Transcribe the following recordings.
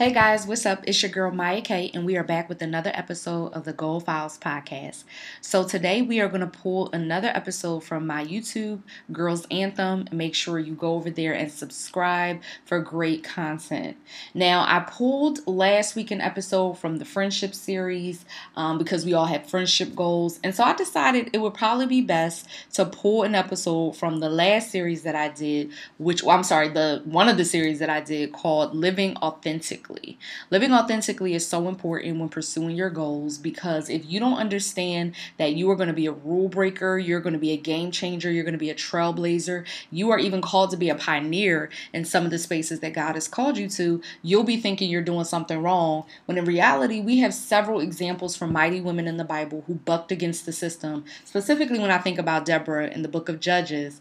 Hey guys, what's up? It's your girl Mya K, and we are back with another episode of the Goal Files podcast. So, today we are going to pull another episode from my YouTube, Girls Anthem. Make sure you go over there and subscribe for great content. Now, I pulled last week an episode from the friendship series um, because we all have friendship goals, and so I decided it would probably be best to pull an episode from the last series that I did, which well, I'm sorry, the one of the series that I did called Living Authentic authentically. Living authentically is so important when pursuing your goals because if you don't understand that you are going to be a rule breaker, you're going to be a game changer, you're going to be a trailblazer, you are even called to be a pioneer in some of the spaces that God has called you to, you'll be thinking you're doing something wrong when in reality, we have several examples from mighty women in the Bible who bucked against the system, specifically when I think about Deborah in the book of Judges.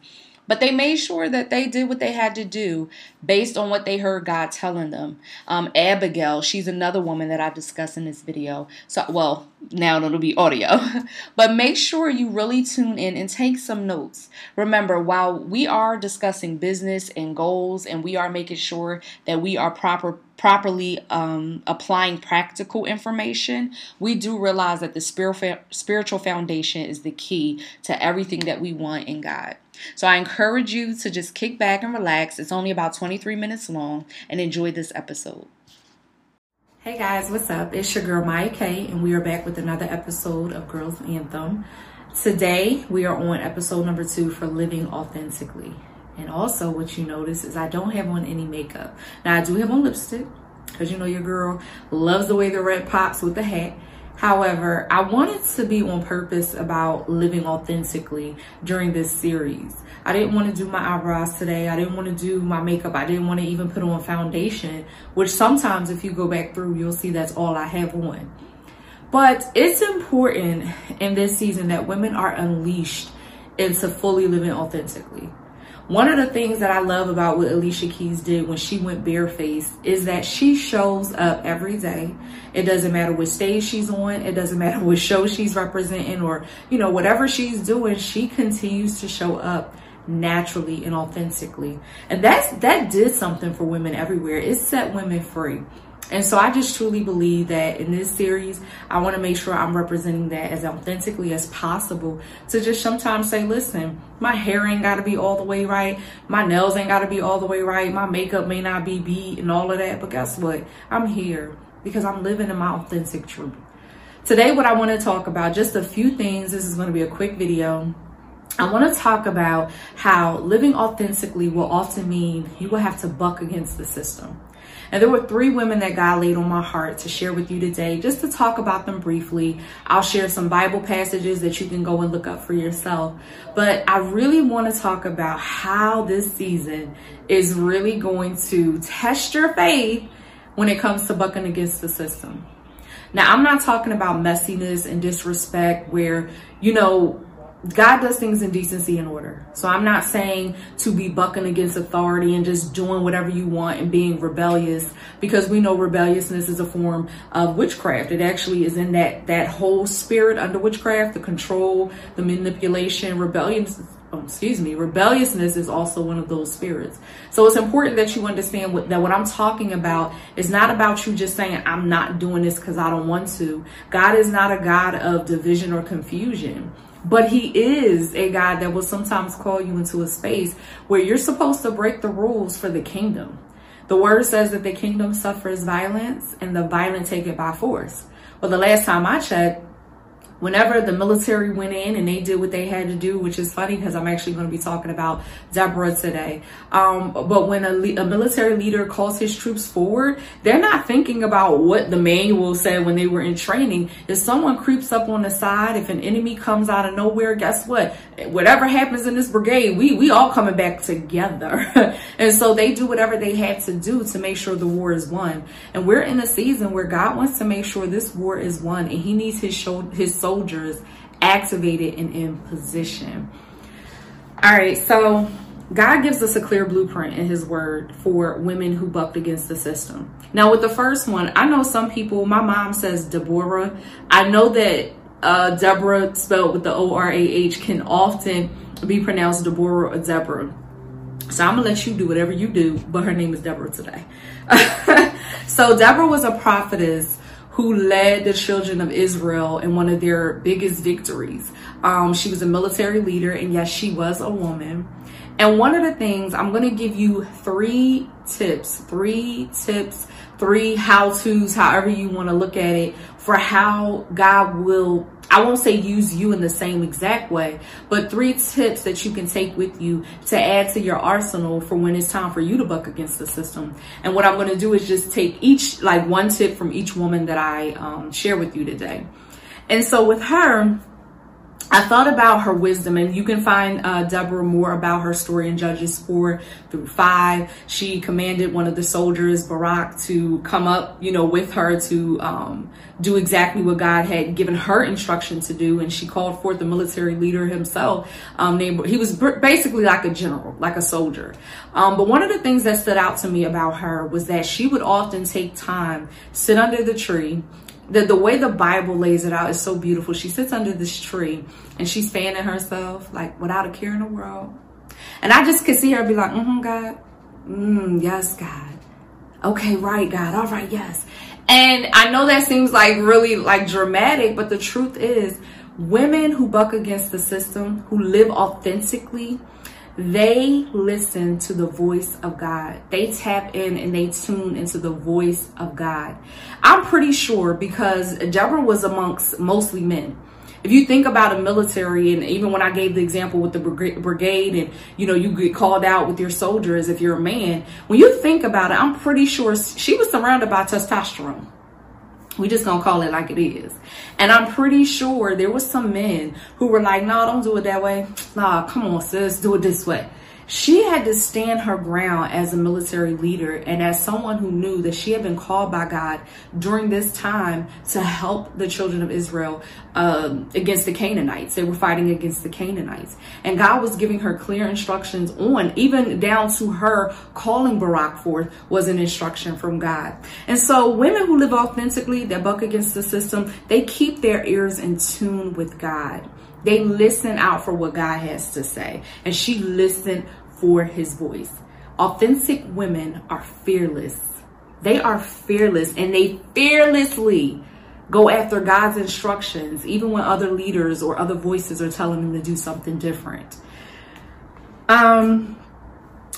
But they made sure that they did what they had to do based on what they heard God telling them. Um, Abigail, she's another woman that I've discussed in this video. So, well, now it'll be audio. but make sure you really tune in and take some notes. Remember, while we are discussing business and goals and we are making sure that we are proper properly um, applying practical information, we do realize that the spiritual foundation is the key to everything that we want in God. So I encourage you to just kick back and relax. It's only about 23 minutes long and enjoy this episode. Hey guys, what's up? It's your girl Mya K, and we are back with another episode of Girls Anthem. Today, we are on episode number two for Living Authentically. And also, what you notice is I don't have on any makeup. Now, I do have on lipstick, because you know your girl loves the way the red pops with the hat. However, I wanted to be on purpose about living authentically during this series. I didn't want to do my eyebrows today. I didn't want to do my makeup. I didn't want to even put on foundation, which sometimes if you go back through, you'll see that's all I have on. But it's important in this season that women are unleashed into fully living authentically. One of the things that I love about what Alicia Keys did when she went barefaced is that she shows up every day. It doesn't matter what stage she's on. It doesn't matter what show she's representing or, you know, whatever she's doing, she continues to show up naturally and authentically. And that's, that did something for women everywhere. It set women free. And so I just truly believe that in this series, I want to make sure I'm representing that as authentically as possible to just sometimes say, listen, my hair ain't got to be all the way right. My nails ain't got to be all the way right. My makeup may not be beat and all of that. But guess what? I'm here because I'm living in my authentic truth. Today, what I want to talk about, just a few things. This is going to be a quick video. I want to talk about how living authentically will often mean you will have to buck against the system. And there were three women that God laid on my heart to share with you today, just to talk about them briefly. I'll share some Bible passages that you can go and look up for yourself. But I really want to talk about how this season is really going to test your faith when it comes to bucking against the system. Now, I'm not talking about messiness and disrespect where, you know, God does things in decency and order. So I'm not saying to be bucking against authority and just doing whatever you want and being rebellious because we know rebelliousness is a form of witchcraft. It actually is in that that whole spirit under witchcraft, the control, the manipulation, rebellion oh, excuse me, rebelliousness is also one of those spirits. So it's important that you understand what, that what I'm talking about is not about you just saying, I'm not doing this because I don't want to. God is not a God of division or confusion. But he is a God that will sometimes call you into a space where you're supposed to break the rules for the kingdom. The word says that the kingdom suffers violence and the violent take it by force. Well, the last time I checked, whenever the military went in and they did what they had to do, which is funny because I'm actually going to be talking about Deborah today. Um, but when a, a, military leader calls his troops forward, they're not thinking about what the manual said when they were in training. If someone creeps up on the side, if an enemy comes out of nowhere, guess what? Whatever happens in this brigade, we, we all coming back together. and so they do whatever they had to do to make sure the war is won. And we're in a season where God wants to make sure this war is won and he needs his, show, his soldiers activated and in position. All right, so God gives us a clear blueprint in his word for women who bucked against the system. Now, with the first one, I know some people, my mom says Deborah. I know that uh, Deborah spelled with the O-R-A-H can often be pronounced Deborah or Deborah. So I'm gonna let you do whatever you do, but her name is Deborah today. So Deborah was a prophetess who led the children of Israel in one of their biggest victories. Um, she was a military leader, and yes, she was a woman. And one of the things I'm going to give you three tips, three tips, three how to's, however you want to look at it, for how God will I won't say use you in the same exact way, but three tips that you can take with you to add to your arsenal for when it's time for you to buck against the system. And what I'm going to do is just take each, like one tip from each woman that I um, share with you today. And so with her, I thought about her wisdom, and you can find uh, Deborah more about her story in Judges 4 through 5. She commanded one of the soldiers, Barak, to come up, you know, with her to um, do exactly what God had given her instruction to do. And she called forth the military leader himself. Um, named, he was basically like a general, like a soldier. Um, but one of the things that stood out to me about her was that she would often take time, sit under the tree, the, the way the Bible lays it out is so beautiful. She sits under this tree and she's fanning herself like without a care in the world. And I just could see her be like, mm-hmm, God. Mm, yes, God. Okay, right, God. All right, yes. And I know that seems like really like dramatic, but the truth is women who buck against the system, who live authentically, they listen to the voice of God. They tap in and they tune into the voice of God. I'm pretty sure because Deborah was amongst mostly men. If you think about a military, and even when I gave the example with the brigade, and you know, you get called out with your soldiers if you're a man, when you think about it, I'm pretty sure she was surrounded by testosterone. We just gonna call it like it is. And I'm pretty sure there was some men who were like, no, don't do it that way. Nah, come on, sis, do it this way she had to stand her ground as a military leader and as someone who knew that she had been called by God during this time to help the children of Israel um, against the Canaanites. They were fighting against the Canaanites. And God was giving her clear instructions on, even down to her calling Barak forth was an instruction from God. And so women who live authentically, that buck against the system, they keep their ears in tune with God. They listen out for what God has to say. And she listened for his voice. Authentic women are fearless. They are fearless and they fearlessly go after God's instructions, even when other leaders or other voices are telling them to do something different. Um,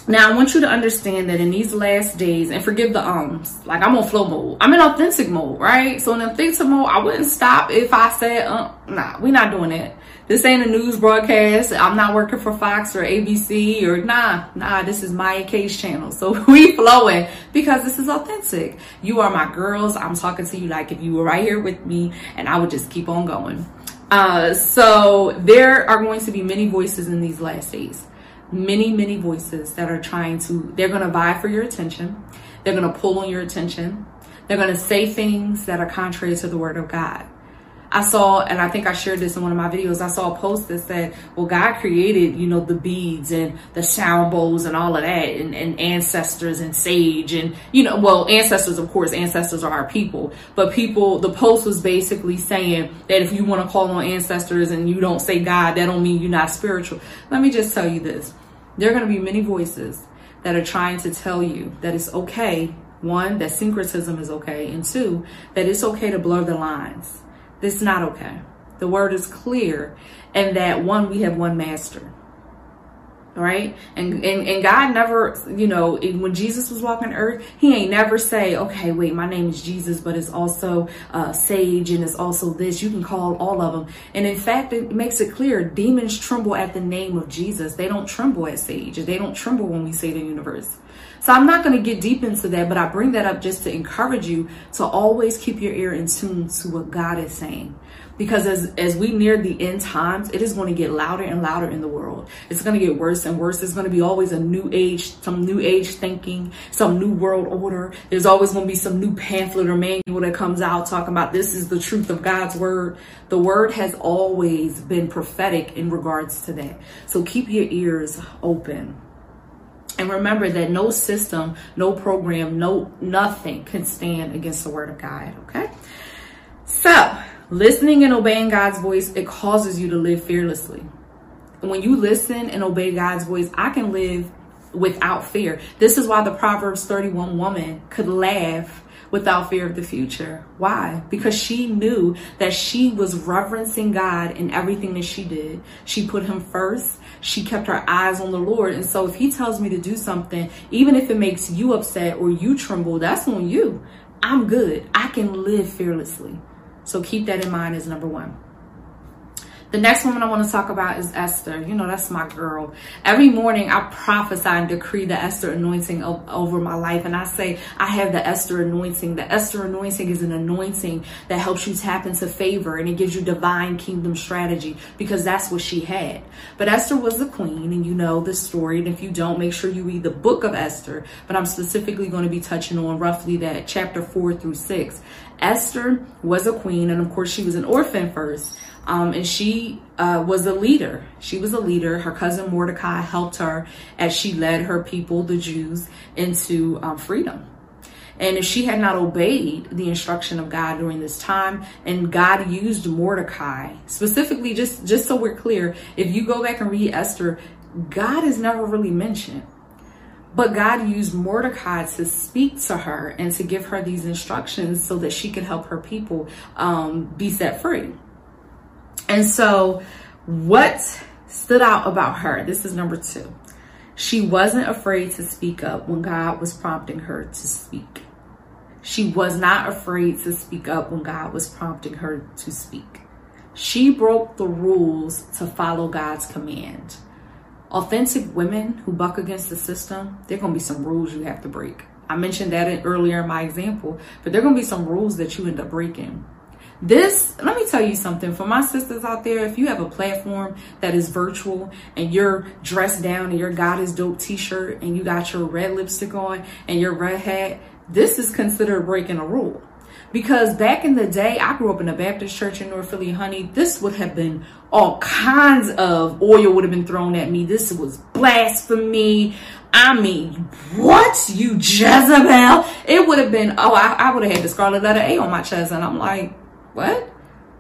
now I want you to understand that in these last days, and forgive the ums, like I'm on flow mode. I'm in authentic mode, right? So in authentic mode, I wouldn't stop if I said, uh, nah, we're not doing that. This ain't a news broadcast. I'm not working for Fox or ABC or nah, nah, this is Mya K's channel. So we flowing because this is authentic. You are my girls. I'm talking to you like if you were right here with me and I would just keep on going. Uh, so there are going to be many voices in these last days. Many, many voices that are trying to, they're going to vie for your attention. They're going to pull on your attention. They're going to say things that are contrary to the word of God. I saw, and I think I shared this in one of my videos, I saw a post that said, well, God created, you know, the beads and the sound bowls and all of that and, and ancestors and sage and, you know, well, ancestors, of course, ancestors are our people, but people, the post was basically saying that if you want to call on ancestors and you don't say God, that don't mean you're not spiritual. Let me just tell you this. There are going to be many voices that are trying to tell you that it's okay one, that syncretism is okay, and two, that it's okay to blur the lines. This is not okay. The word is clear, and that one, we have one master. Right? And, and and God never, you know, when Jesus was walking earth, he ain't never say, okay, wait, my name is Jesus, but it's also uh, sage and it's also this. You can call all of them. And in fact, it makes it clear demons tremble at the name of Jesus. They don't tremble at sage. They don't tremble when we say the universe. So I'm not going to get deep into that, but I bring that up just to encourage you to always keep your ear in tune to what God is saying. Because as, as we near the end times, it is going to get louder and louder in the world. It's going to get worse and worse. There's going to be always a new age, some new age thinking, some new world order. There's always going to be some new pamphlet or manual that comes out talking about this is the truth of God's word. The word has always been prophetic in regards to that. So keep your ears open. And remember that no system, no program, no nothing can stand against the word of God, okay? Listening and obeying God's voice, it causes you to live fearlessly. When you listen and obey God's voice, I can live without fear. This is why the Proverbs 31 woman could laugh without fear of the future. Why? Because she knew that she was reverencing God in everything that she did. She put him first. She kept her eyes on the Lord. And so if he tells me to do something, even if it makes you upset or you tremble, that's on you. I'm good. I can live fearlessly. So keep that in mind as number one. The next woman I want to talk about is Esther. You know, that's my girl. Every morning I prophesy and decree the Esther anointing over my life. And I say, I have the Esther anointing. The Esther anointing is an anointing that helps you tap into favor and it gives you divine kingdom strategy because that's what she had. But Esther was the queen and you know the story. And if you don't, make sure you read the book of Esther. But I'm specifically going to be touching on roughly that chapter four through six. Esther was a queen and of course she was an orphan first. Um, and she uh, was a leader. She was a leader. Her cousin Mordecai helped her as she led her people, the Jews, into um, freedom. And if she had not obeyed the instruction of God during this time, and God used Mordecai specifically, just just so we're clear, if you go back and read Esther, God is never really mentioned. But God used Mordecai to speak to her and to give her these instructions so that she could help her people um, be set free. And so, what stood out about her? This is number two. She wasn't afraid to speak up when God was prompting her to speak. She was not afraid to speak up when God was prompting her to speak. She broke the rules to follow God's command. Authentic women who buck against the system, there are going to be some rules you have to break. I mentioned that earlier in my example, but there are going to be some rules that you end up breaking. This, let me tell you something for my sisters out there. If you have a platform that is virtual and you're dressed down in your God is dope t shirt and you got your red lipstick on and your red hat, this is considered breaking a rule. Because back in the day, I grew up in a Baptist church in North Philly, honey. This would have been all kinds of oil would have been thrown at me. This was blasphemy. I mean, what? You Jezebel? It would have been, oh, I, I would have had the scarlet letter A on my chest. And I'm like, what?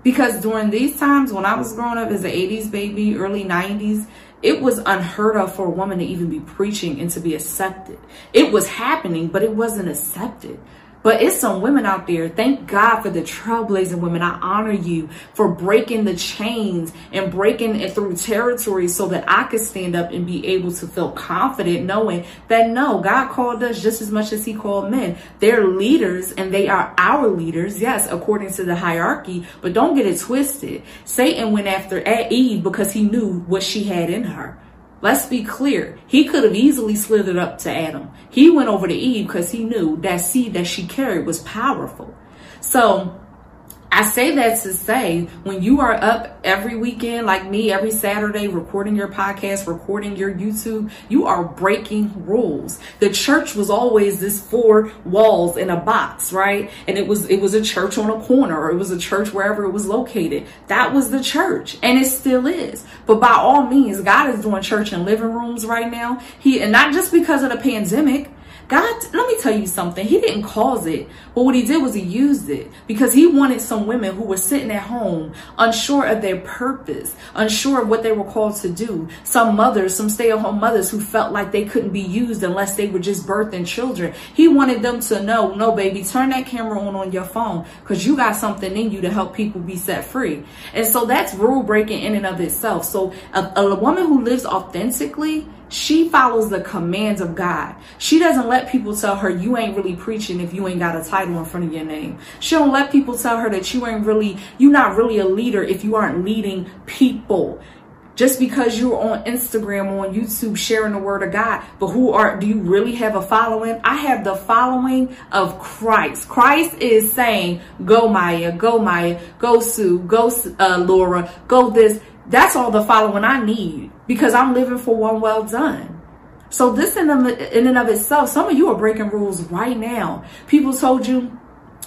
Because during these times when I was growing up as an 80s baby, early 90s, it was unheard of for a woman to even be preaching and to be accepted. It was happening, but it wasn't accepted. But it's some women out there. Thank God for the trailblazing women. I honor you for breaking the chains and breaking it through territory so that I could stand up and be able to feel confident knowing that no, God called us just as much as he called men. They're leaders and they are our leaders. Yes, according to the hierarchy, but don't get it twisted. Satan went after Eve because he knew what she had in her. Let's be clear. He could have easily slithered up to Adam. He went over to Eve because he knew that seed that she carried was powerful. So I say that to say when you are up every weekend, like me, every Saturday, recording your podcast, recording your YouTube, you are breaking rules. The church was always this four walls in a box, right? And it was, it was a church on a corner or it was a church wherever it was located. That was the church and it still is. But by all means, God is doing church in living rooms right now. He, and not just because of the pandemic, God, let me tell you something. He didn't cause it, but what he did was he used it because he wanted some women who were sitting at home, unsure of their purpose, unsure of what they were called to do. Some mothers, some stay at home mothers who felt like they couldn't be used unless they were just birthing children. He wanted them to know, no, baby, turn that camera on on your phone because you got something in you to help people be set free. And so that's rule breaking in and of itself. So a, a woman who lives authentically, she follows the commands of God. She doesn't let people tell her you ain't really preaching if you ain't got a title in front of your name. She don't let people tell her that you ain't really, you're not really a leader if you aren't leading people. Just because you're on Instagram, or on YouTube, sharing the word of God, but who are, do you really have a following? I have the following of Christ. Christ is saying, go Mya, go Mya, go Sue, go uh, Laura, go this. That's all the following I need because I'm living for one well done. So this in, in and of itself, some of you are breaking rules right now. People told you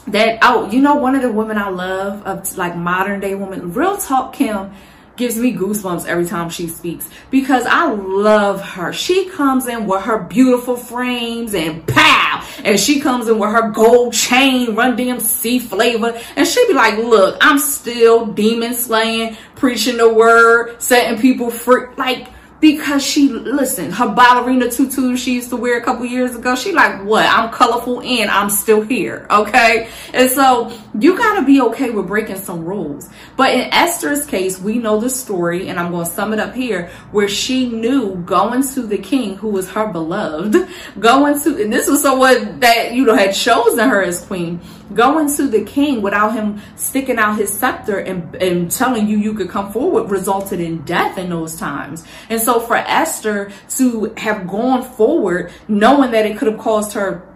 that, oh, you know, one of the women I love of like modern day women, real talk Kim, gives me goosebumps every time she speaks because I love her. She comes in with her beautiful frames and pow, and she comes in with her gold chain, run DMC flavor, and she be like, look, I'm still demon slaying, preaching the word, setting people free. Like, because she listen her ballerina tutu she used to wear a couple years ago she like what? I'm colorful and i'm still here okay? And so you got to be okay with breaking some rules. But in esther's case we know the story and i'm to sum it up here where she knew going to the king who was her beloved going to and this was someone that you know had chosen her as queen going to the king without him sticking out his scepter and, and telling you you could come forward resulted in death in those times. And so for Esther to have gone forward, knowing that it could have caused her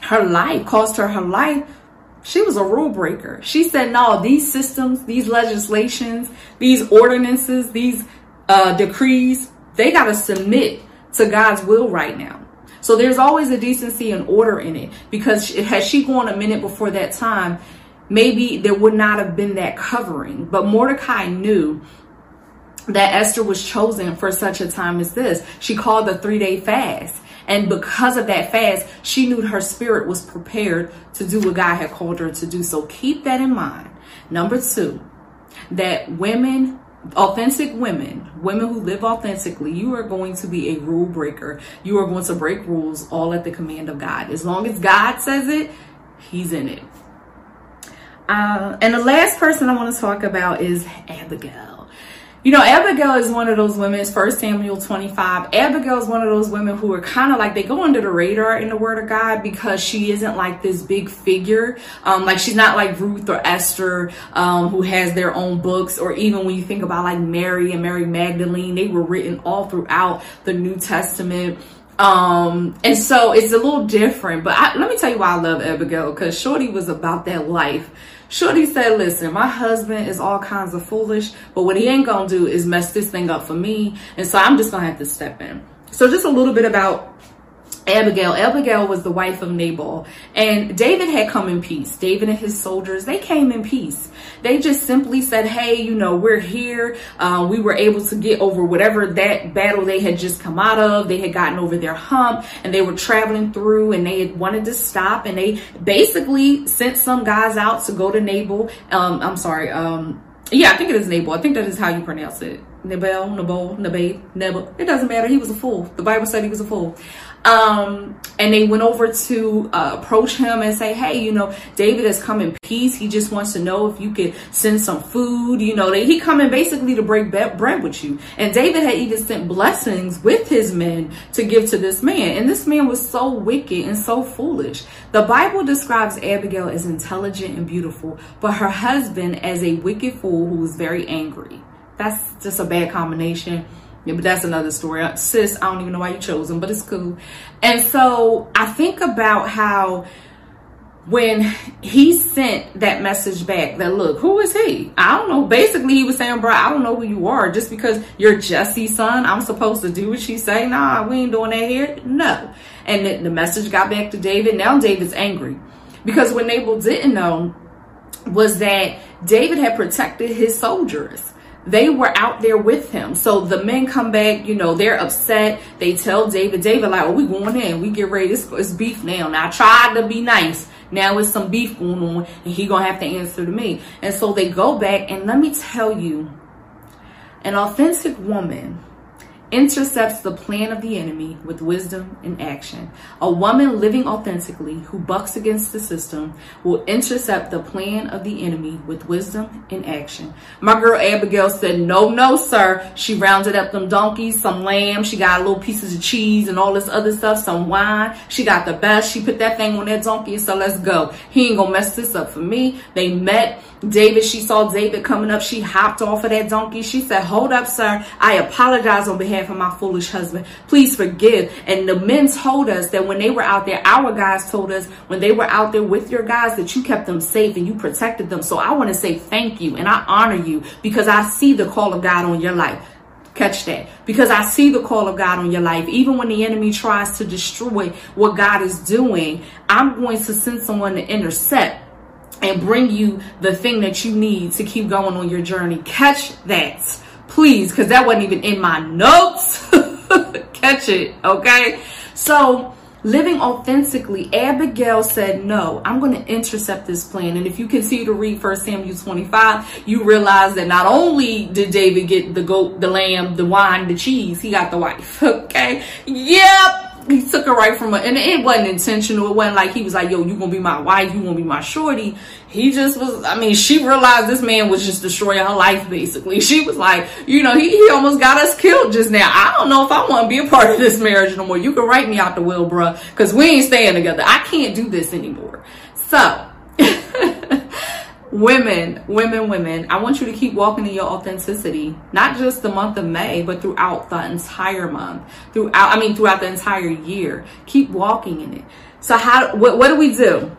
her life, cost her her life, she was a rule breaker. She said, no, these systems, these legislations, these ordinances, these uh, decrees, they got to submit to God's will right now. So there's always a decency and order in it because had she gone a minute before that time, maybe there would not have been that covering. But Mordecai knew that Esther was chosen for such a time as this. She called the three day fast. And because of that fast, she knew her spirit was prepared to do what God had called her to do. So keep that in mind. Number two, that women authentic women, women who live authentically, you are going to be a rule breaker. You are going to break rules all at the command of God. As long as God says it, He's in it. Uh, and the last person I want to talk about is Abigail. You know, Abigail is one of those women, First Samuel 25. Abigail is one of those women who are kind of like, they go under the radar in the Word of God because she isn't like this big figure. Um, like she's not like Ruth or Esther, um, who has their own books, or even when you think about like Mary and Mary Magdalene, they were written all throughout the New Testament. Um, and so it's a little different, but I, let me tell you why I love Abigail, because Shorty was about that life Shorty said, listen, my husband is all kinds of foolish, but what he ain't gonna do is mess this thing up for me. And so I'm just gonna have to step in. So just a little bit about Abigail. Abigail was the wife of Nabal. And David had come in peace. David and his soldiers, they came in peace. They just simply said, hey, you know, we're here. Uh, we were able to get over whatever that battle they had just come out of. They had gotten over their hump and they were traveling through and they wanted to stop. And they basically sent some guys out to go to Nabal. Um, I'm sorry. Um, yeah, I think it is Nabal. I think that is how you pronounce it. Nabal, Nabal, Nabal, Nabal. It doesn't matter. He was a fool. The Bible said he was a fool. Um, and they went over to uh, approach him and say, Hey, you know, David has come in peace. He just wants to know if you could send some food. You know, they, he coming basically to break bread with you. And David had even sent blessings with his men to give to this man. And this man was so wicked and so foolish. The Bible describes Abigail as intelligent and beautiful, but her husband as a wicked fool who was very angry. That's just a bad combination. Yeah, but that's another story. Sis, I don't even know why you chose him, but it's cool. And so I think about how when he sent that message back that look who is he? I don't know. Basically he was saying bro i don't know who you are. Just because you're jesse's son i'm supposed to do what she say? Nah we ain't doing that here. No. And the, the message got back to david. Now david's angry. Because what nabal didn't know was that david had protected his soldiers they were out there with him. So the men come back, you know, they're upset. They tell David, David, like, oh, we going in. We get ready. It's, it's beef now. Now I tried to be nice. Now it's some beef going on and he gonna have to answer to me. And so they go back and let me tell you, an authentic woman intercepts the plan of the enemy with wisdom and action. A woman living authentically who bucks against the system will intercept the plan of the enemy with wisdom and action. My girl Abigail said, no, no, sir. She rounded up them donkeys, some lamb. She got little pieces of cheese and all this other stuff, some wine. She got the best. She put that thing on that donkey So let's go. He ain't gonna mess this up for me. They met David, she saw David coming up. She hopped off of that donkey. She said, hold up, sir. I apologize on behalf of my foolish husband. Please forgive. And the men told us that when they were out there, our guys told us when they were out there with your guys that you kept them safe and you protected them. So I want to say thank you and I honor you because I see the call of God on your life. Catch that. Because I see the call of God on your life. Even when the enemy tries to destroy what God is doing, I'm going to send someone to intercept and bring you the thing that you need to keep going on your journey. Catch that, please, because that wasn't even in my notes. Catch it, okay? So living authentically, Abigail said, No, I'm going to intercept this plan. And if you continue to read 1 Samuel 25, you realize that not only did David get the goat, the lamb, the wine, the cheese, he got the wife. Okay. Yep he took her right from her, and it wasn't intentional. It wasn't like he was like, "Yo, you gonna be my wife? You gonna be my shorty?" He just was. I mean, she realized this man was just destroying her life. Basically, she was like, you know, he, he almost got us killed just now. I don't know if I want to be a part of this marriage no more. You can write me out the will, bruh, because we ain't staying together. I can't do this anymore. So. women, women, women, I want you to keep walking in your authenticity, not just the month of May, but throughout the entire month, throughout, I mean, throughout the entire year. Keep walking in it. So how, what, what do we do?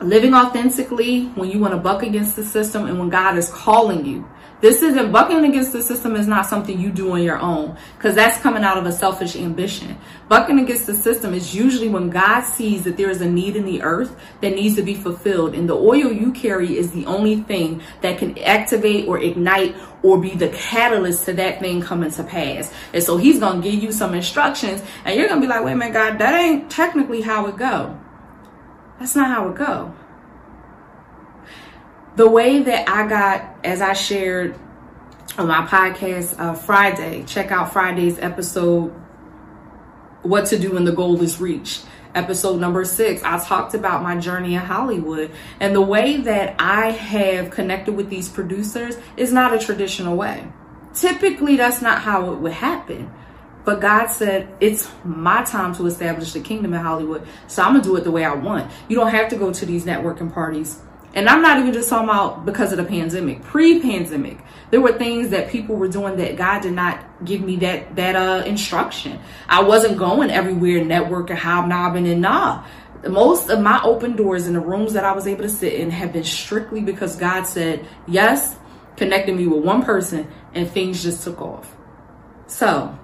Living authentically when you want to buck against the system and when God is calling you. This isn't bucking against the system is not something you do on your own because that's coming out of a selfish ambition. Bucking against the system is usually when God sees that there is a need in the earth that needs to be fulfilled. And the oil you carry is the only thing that can activate or ignite or be the catalyst to that thing coming to pass. And so he's going to give you some instructions and you're going to be like, wait a minute, God, that ain't technically how it go. That's not how it go the way that I got, as I shared on my podcast uh, Friday, check out Friday's episode, What to Do When the Goal is Reached. Episode number six, I talked about my journey in Hollywood and the way that I have connected with these producers is not a traditional way. Typically, that's not how it would happen. But God said, it's my time to establish the kingdom in Hollywood. So I'm going to do it the way I want. You don't have to go to these networking parties and I'm not even just talking about because of the pandemic. Pre-pandemic, there were things that people were doing that God did not give me that that uh instruction. I wasn't going everywhere networking, hobnobbing, and nah. Most of my open doors in the rooms that I was able to sit in have been strictly because God said yes, connected me with one person, and things just took off. So,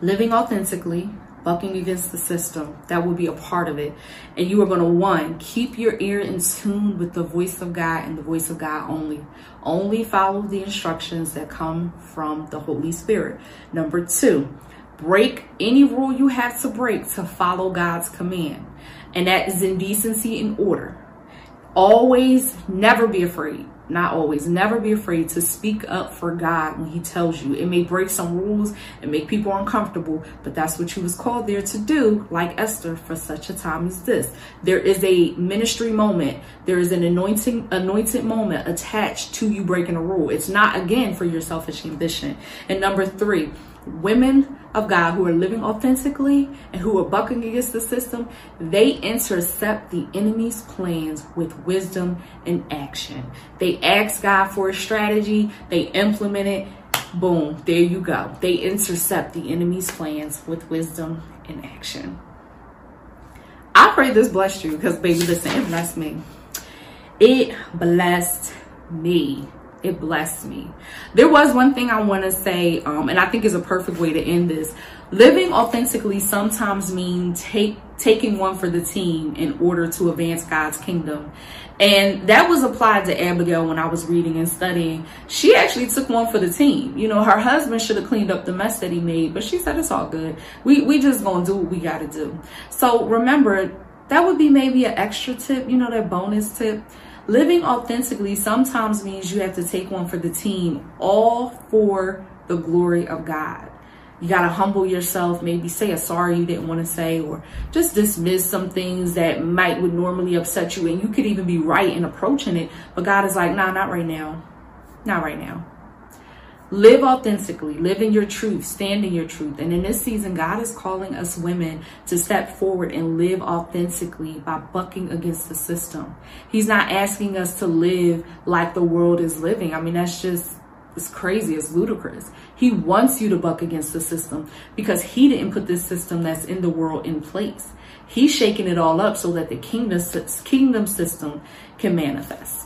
living authentically, bucking against the system. That will be a part of it. And you are going to, one, keep your ear in tune with the voice of God and the voice of God only. Only follow the instructions that come from the Holy Spirit. Number two, break any rule you have to break to follow God's command. And that is in decency and order. Always never be afraid not always. Never be afraid to speak up for god when he tells you. It may break some rules and make people uncomfortable but that's what you was called there to do like esther for such a time as this. There is a ministry moment. There is an anointing anointed moment attached to you breaking a rule. It's not again for your selfish ambition. And number three women of God who are living authentically and who are bucking against the system, they intercept the enemy's plans with wisdom and action. They ask God for a strategy, they implement it, boom, there you go. They intercept the enemy's plans with wisdom and action. I pray this blessed you because, baby, listen, it blessed me. It blessed me it blessed me. There was one thing I want to say, um, and I think is a perfect way to end this. Living authentically sometimes means take taking one for the team in order to advance God's kingdom. And that was applied to Abigail when I was reading and studying. She actually took one for the team. You know, her husband should have cleaned up the mess that he made, but she said it's all good. We we just gonna do what we gotta do. So remember, that would be maybe an extra tip, you know, that bonus tip Living authentically sometimes means you have to take one for the team, all for the glory of God. You got to humble yourself, maybe say a sorry you didn't want to say, or just dismiss some things that might would normally upset you. And you could even be right in approaching it. But God is like, nah, not right now. Not right now. Live authentically, live in your truth, stand in your truth. And in this season, God is calling us women to step forward and live authentically by bucking against the system. He's not asking us to live like the world is living. I mean, that's just, it's crazy, it's ludicrous. He wants you to buck against the system because he didn't put this system that's in the world in place. He's shaking it all up so that the kingdom, kingdom system can manifest.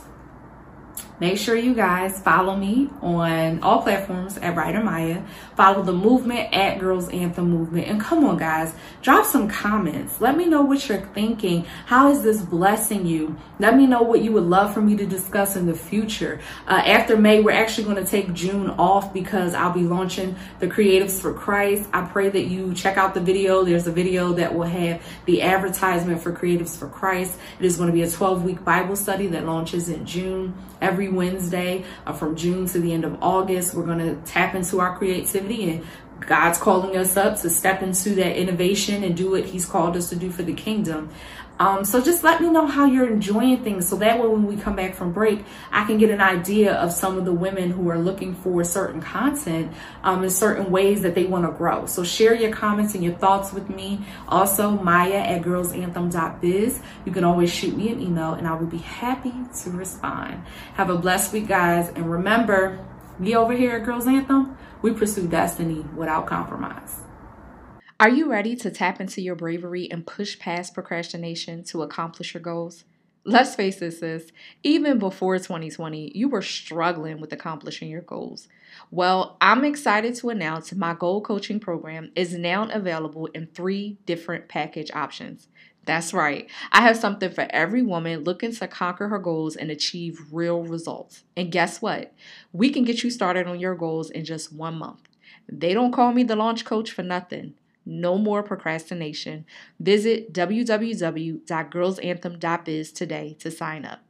Make sure you guys follow me on all platforms at Writer Mya. Follow the movement at Girls Anthem Movement. And come on, guys, drop some comments. Let me know what you're thinking. How is this blessing you? Let me know what you would love for me to discuss in the future. Uh, after May, we're actually going to take June off because I'll be launching the Creatives for Christ. I pray that you check out the video. There's a video that will have the advertisement for Creatives for Christ. It is going to be a 12 week Bible study that launches in June. Every Wednesday uh, from June to the end of August, we're going to tap into our creativity and God's calling us up to step into that innovation and do what He's called us to do for the kingdom. Um, so just let me know how you're enjoying things so that way when we come back from break, I can get an idea of some of the women who are looking for certain content um, in certain ways that they want to grow. So share your comments and your thoughts with me. Also, Mya at girlsanthem.biz. You can always shoot me an email and I will be happy to respond. Have a blessed week, guys. And remember, we over here at Girls Anthem, we pursue destiny without compromise. Are you ready to tap into your bravery and push past procrastination to accomplish your goals? Let's face it, sis, even before 2020, you were struggling with accomplishing your goals. Well, I'm excited to announce my goal coaching program is now available in three different package options. That's right, I have something for every woman looking to conquer her goals and achieve real results. And guess what? We can get you started on your goals in just one month. They don't call me the launch coach for nothing. No more procrastination. Visit www.girlsanthem.biz today to sign up.